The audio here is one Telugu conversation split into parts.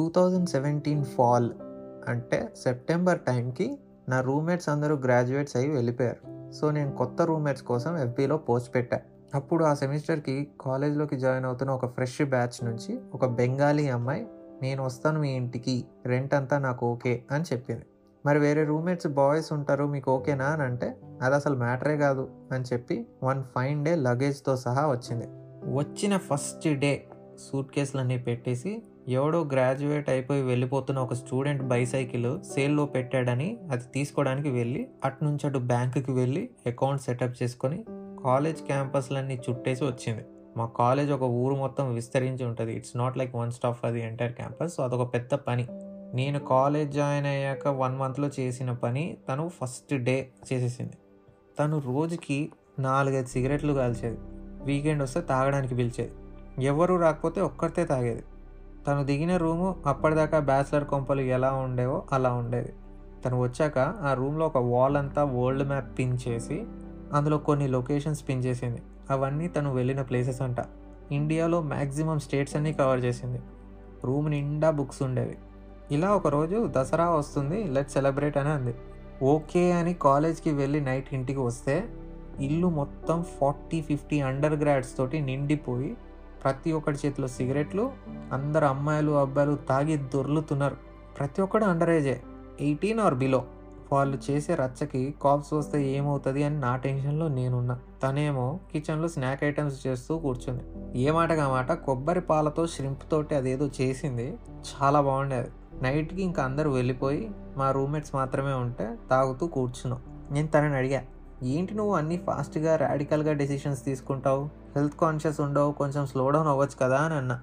టూ థౌజండ్ సెవెంటీన్ ఫాల్ అంటే సెప్టెంబర్ టైంకి నా రూమ్మేట్స్ అందరూ గ్రాడ్యుయేట్స్ అయ్యి వెళ్ళిపోయారు. సో నేను కొత్త రూమ్మేట్స్ కోసం ఎఫ్బీలో పోస్ట్ పెట్టా. అప్పుడు ఆ సెమిస్టర్కి కాలేజ్లోకి జాయిన్ అవుతున్న ఒక ఫ్రెష్ బ్యాచ్ నుంచి ఒక బెంగాలీ అమ్మాయి నేను వస్తాను మీ ఇంటికి రెంట్ అంతా నాకు ఓకే అని చెప్పింది. మరి వేరే రూమ్మేట్స్ బాయ్స్ ఉంటారు మీకు ఓకేనా? అని అంటే అది అసలు మ్యాటరే కాదు అని చెప్పి వన్ ఫైన్ డే లగేజ్తో సహా వచ్చింది. వచ్చిన ఫస్ట్ డే సూట్ కేసులన్నీ పెట్టేసి ఎవడో గ్రాడ్యుయేట్ అయిపోయి వెళ్ళిపోతున్న ఒక స్టూడెంట్ బైసైకిల్ సేల్లో పెట్టాడని అది తీసుకోవడానికి వెళ్ళి అటు నుంచి అటు బ్యాంకుకి వెళ్ళి అకౌంట్ సెటప్ చేసుకొని కాలేజ్ క్యాంపస్లన్నీ చుట్టేసి వచ్చింది. మా కాలేజ్ ఒక ఊరు మొత్తం విస్తరించి ఉంటుంది. It's not like one stop అది ఎంటైర్ క్యాంపస్ సో అదొక పెద్ద పని. నేను కాలేజ్ జాయిన్ అయ్యాక వన్ మంత్లో చేసిన పని తను ఫస్ట్ డే చేసేసింది. తను రోజుకి నాలుగైదు సిగరెట్లు కాల్చేది. వీకెండ్ వస్తే తాగడానికి పిలిచేది. ఎవ్వరూ రాకపోతే ఒక్కరితే తాగేది. తను దిగిన రూము అప్పటిదాకా బ్యాచిలర్ కొంపలు ఎలా ఉండేవో అలా ఉండేది. తను వచ్చాక ఆ రూమ్లో ఒక వాల్ అంతా వరల్డ్ మ్యాప్ పిన్ చేసి అందులో కొన్ని లొకేషన్స్ పిన్ చేసింది. అవన్నీ తను వెళ్ళిన ప్లేసెస్ అంట. ఇండియాలో మ్యాక్సిమం స్టేట్స్ అన్నీ కవర్ చేసింది. రూమ్ నిండా బుక్స్ ఉండేవి. ఇలా ఒకరోజు దసరా వస్తుంది లెట్ సెలబ్రేట్ అని అంది. ఓకే అని కాలేజ్కి వెళ్ళి నైట్ ఇంటికి వస్తే ఇల్లు మొత్తం ఫార్టీ ఫిఫ్టీ అండర్ గ్రాడ్స్ తోటి నిండిపోయి ప్రతి ఒక్కటి చేతిలో సిగరెట్లు అందరు అమ్మాయిలు అబ్బాయిలు తాగి దొర్లుతున్నారు. ప్రతి ఒక్కడు under age eighteen or below వాళ్ళు చేసే రచ్చకి కాప్స్ వస్తే ఏమవుతుంది అని నా టెన్షన్లో నేనున్నా. తనేమో కిచెన్లో స్నాక్ ఐటమ్స్ చేస్తూ కూర్చుంది. ఏ మాటగా మాట కొబ్బరి పాలతో ష్రింప్ తోటి అదేదో చేసింది. చాలా బాగుండేది. నైట్కి ఇంకా అందరూ వెళ్ళిపోయి మా రూమ్మేట్స్ మాత్రమే ఉంటే తాగుతూ కూర్చున్నాం. నేను తనని అడిగా ఏంటి నువ్వు అన్నీ ఫాస్ట్గా రాడికల్గా డెసిషన్స్ తీసుకుంటావు? హెల్త్ కాన్షియస్ ఉండవు కొంచెం స్లో డౌన్ అవ్వచ్చు కదా అని అన్న.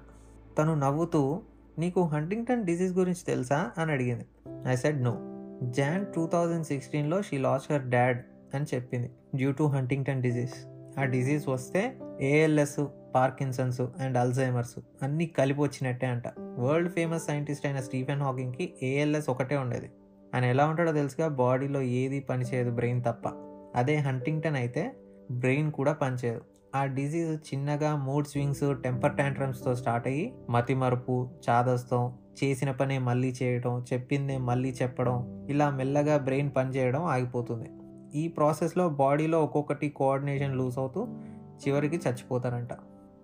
తను నవ్వుతూ నీకు హంటింగ్టన్ డిసీజ్ గురించి తెలుసా? అని అడిగింది. I said no John two thousand సిక్స్టీన్లో షీ లాస్ హర్ డాడ్ అని చెప్పింది డ్యూ టు హంటింగ్టన్ డిసీజ్ ఆ డిసీజ్ వస్తే ఏఎల్ఎస్ పార్కిన్సన్స్ అండ్ అల్జైమర్స్ అన్నీ కలిపి వచ్చినట్టే అంట. వరల్డ్ ఫేమస్ సైంటిస్ట్ అయిన స్టీఫెన్ హాకింగ్కి ఏఎల్ఎస్ ఒకటే ఉండేది. ఆయన ఎలా ఉంటాడో తెలుసుగా బాడీలో ఏది పనిచేయదు బ్రెయిన్ తప్ప. అదే హంటింగ్టన్ అయితే బ్రెయిన్ కూడా పనిచేయదు. ఆ డిజీజ్ చిన్నగా మూడ్ స్వింగ్స్ టెంపర్ ట్యాంట్రమ్స్తో స్టార్ట్ అయ్యి మతిమరుపు చాదస్తం చేసిన పనే మళ్ళీ చేయడం చెప్పిందే మళ్ళీ చెప్పడం ఇలా మెల్లగా బ్రెయిన్ పనిచేయడం ఆగిపోతుంది. ఈ ప్రాసెస్లో బాడీలో ఒక్కొక్కటి కోఆర్డినేషన్ లూజ్ అవుతూ చివరికి చచ్చిపోతారంట.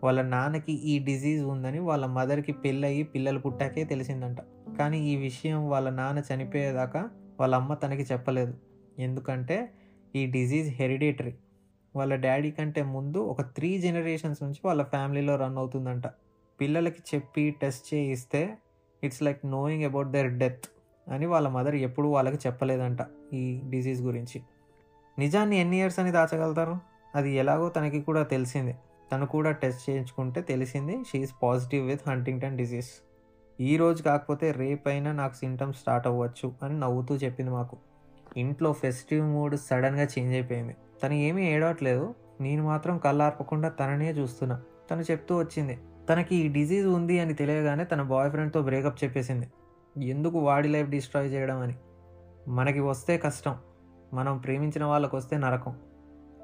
వాళ్ళ నాన్నకి ఈ డిజీజ్ ఉందని వాళ్ళ మదర్కి పెళ్ళయి పిల్లలు పుట్టాకే తెలిసిందంట. కానీ ఈ విషయం వాళ్ళ నాన్న చనిపోయేదాకా వాళ్ళ అమ్మ తనకి చెప్పలేదు. ఎందుకంటే ఈ డిజీజ్ హెరిడేటరీ. వాళ్ళ డాడీ కంటే ముందు ఒక త్రీ జనరేషన్స్ నుంచి వాళ్ళ ఫ్యామిలీలో రన్ అవుతుందంట. పిల్లలకి చెప్పి టెస్ట్ చేయిస్తే it's like knowing about their death అని వాళ్ళ మదర్ ఎప్పుడూ వాళ్ళకి చెప్పలేదంట ఈ డిజీజ్ గురించి. నిజాన్ని ఎన్ని ఇయర్స్ అని దాచగలుగుతారు? అది ఎలాగో తనకి కూడా తెలిసింది. తను కూడా టెస్ట్ చేయించుకుంటే తెలిసింది she's positive with Huntington disease ఈ రోజు కాకపోతే రేపైనా నాకు సింటమ్స్ స్టార్ట్ అవ్వచ్చు అని నవ్వుతూ చెప్పింది మాకు. ఇంట్లో ఫెస్టివ్ మూడ్ సడన్గా చేంజ్ అయిపోయింది. తను ఏమీ ఏడవట్లేదు. నేను మాత్రం కళ్ళార్పకుండా తననే చూస్తున్నా. తను చెప్తూ వచ్చింది తనకి ఈ డిజీజ్ ఉంది అని తెలియగానే తన బాయ్ ఫ్రెండ్తో బ్రేకప్ చెప్పేసింది. ఎందుకు వాడి లైఫ్ డిస్ట్రాయ్ చేయడం అని? మనకి వస్తే కష్టం. మనం ప్రేమించిన వాళ్ళకి వస్తే నరకం.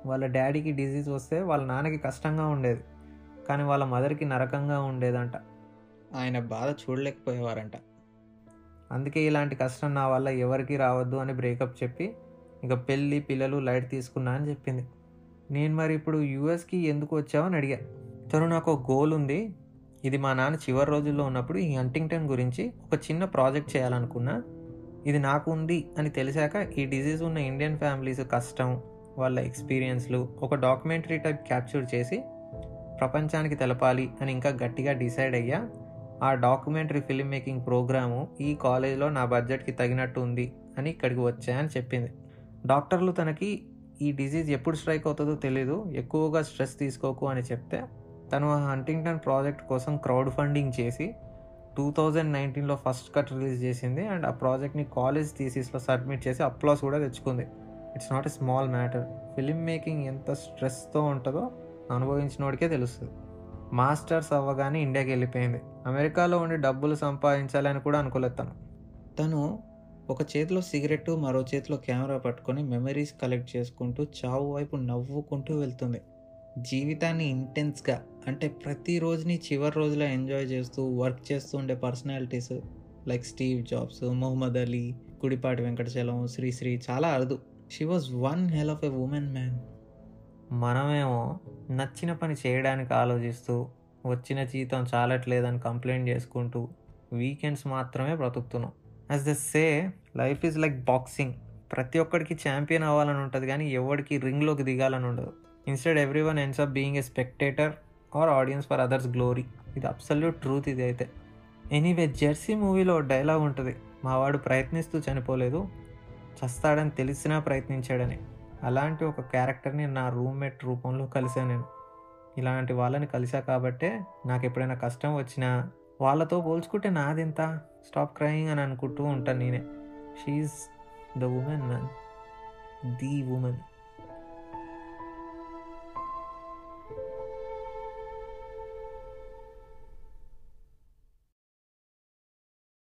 వాళ్ళ డాడీకి డిజీజ్ వస్తే వాళ్ళ నాన్నకి కష్టంగా ఉండేది. కానీ వాళ్ళ మదర్కి నరకంగా ఉండేదంట. ఆయన బాధ చూడలేకపోయేవారంట. అందుకే ఇలాంటి కష్టం నా వల్ల ఎవరికి రావద్దు అని బ్రేకప్ చెప్పి ఇక పెళ్ళి పిల్లలు లైట్ తీసుకున్నా అని చెప్పింది. నేను మరి ఇప్పుడు యూఎస్కి ఎందుకు వచ్చావని అడిగా. తను నాకు ఒక గోల్ ఉంది. ఇది మా నాన్న చివరి రోజుల్లో ఉన్నప్పుడు ఈ హంటింగ్టన్ గురించి ఒక చిన్న ప్రాజెక్ట్ చేయాలనుకున్నా. ఇది నాకు ఉంది అని తెలిసాక ఈ డిజీజ్ ఉన్న ఇండియన్ ఫ్యామిలీస్ కష్టం వాళ్ళ ఎక్స్పీరియన్స్లు ఒక డాక్యుమెంటరీ టైప్ క్యాప్చర్ చేసి ప్రపంచానికి తెలపాలి అని ఇంకా గట్టిగా డిసైడ్ అయ్యా. ఆ డాక్యుమెంటరీ ఫిల్మ్ మేకింగ్ ప్రోగ్రాము ఈ కాలేజ్లో నా బడ్జెట్కి తగినట్టు ఉంది అని ఇక్కడికి వచ్చా అని చెప్పింది. డాక్టర్లు తనకి ఈ డిజీజ్ ఎప్పుడు స్ట్రైక్ అవుతుందో తెలీదు. ఎక్కువగా స్ట్రెస్ తీసుకోకు అని చెప్తే తను ఆ హంటింగ్టన్ ప్రాజెక్ట్ కోసం క్రౌడ్ ఫండింగ్ చేసి టూ థౌజండ్ నైన్టీన్లో ఫస్ట్ కట్ రిలీజ్ చేసింది. అండ్ ఆ ప్రాజెక్ట్ని కాలేజ్ థీసిస్లో సబ్మిట్ చేసి అప్లాస్ కూడా తెచ్చుకుంది. It's not a small matter film making ఎంత స్ట్రెస్తో ఉంటుందో అనుభవించినోడికే తెలుస్తుంది. మాస్టర్స్ అవ్వగానే ఇండియాకి వెళ్ళిపోయింది. అమెరికాలో ఉండి డబ్బులు సంపాదించాలని కూడా అనుకోలేదు తను. తను ఒక చేతిలో సిగరెట్ మరో చేతిలో కెమెరా పట్టుకొని మెమరీస్ కలెక్ట్ చేసుకుంటూ చావు వైపు నవ్వుకుంటూ వెళ్తుంది. జీవితాన్ని ఇంటెన్స్గా అంటే ప్రతి రోజుని చివరి రోజులో ఎంజాయ్ చేస్తూ వర్క్ చేస్తూ ఉండే personalities like Steve Jobs Muhammad Ali Gudipati Venkatachalam Sri Sri చాలా అరుదు. She was one hell of a woman man. మనమేమో నచ్చిన పని చేయడానికి ఆలోచిస్తూ వచ్చిన జీతం చాలట్లేదని కంప్లైంట్ చేసుకుంటూ వీకెండ్స్ మాత్రమే బ్రతుకుతున్నాం. As they say life is like boxing ప్రతి ఒక్కడికి ఛాంపియన్ అవ్వాలని ఉంటుంది కానీ ఎవరికి రింగ్లోకి దిగాలని ఉండదు. Instead every one ends of being a spectator or audience for others glory ఇది అబ్సల్యూట్ ట్రూత్ ఇది అయితే. ఎనీవే జెర్సీ మూవీలో డైలాగ్ ఉంటుంది. మావాడు ప్రయత్నిస్తూ చనిపోలేదు. చస్తాడని తెలిసినా ప్రయత్నించాడని. అలాంటి ఒక క్యారెక్టర్ని నా రూమ్మేట్ రూపంలో కలిసాను నేను. ఇలాంటి వాళ్ళని కలిసా కాబట్టే నాకు ఎప్పుడైనా కష్టం వచ్చినా వాళ్ళతో పోల్చుకుంటే నాదెంత? స్టాప్ క్రయింగ్ అని అనుకుంటూ ఉంటాను నేనే. She's the woman man the woman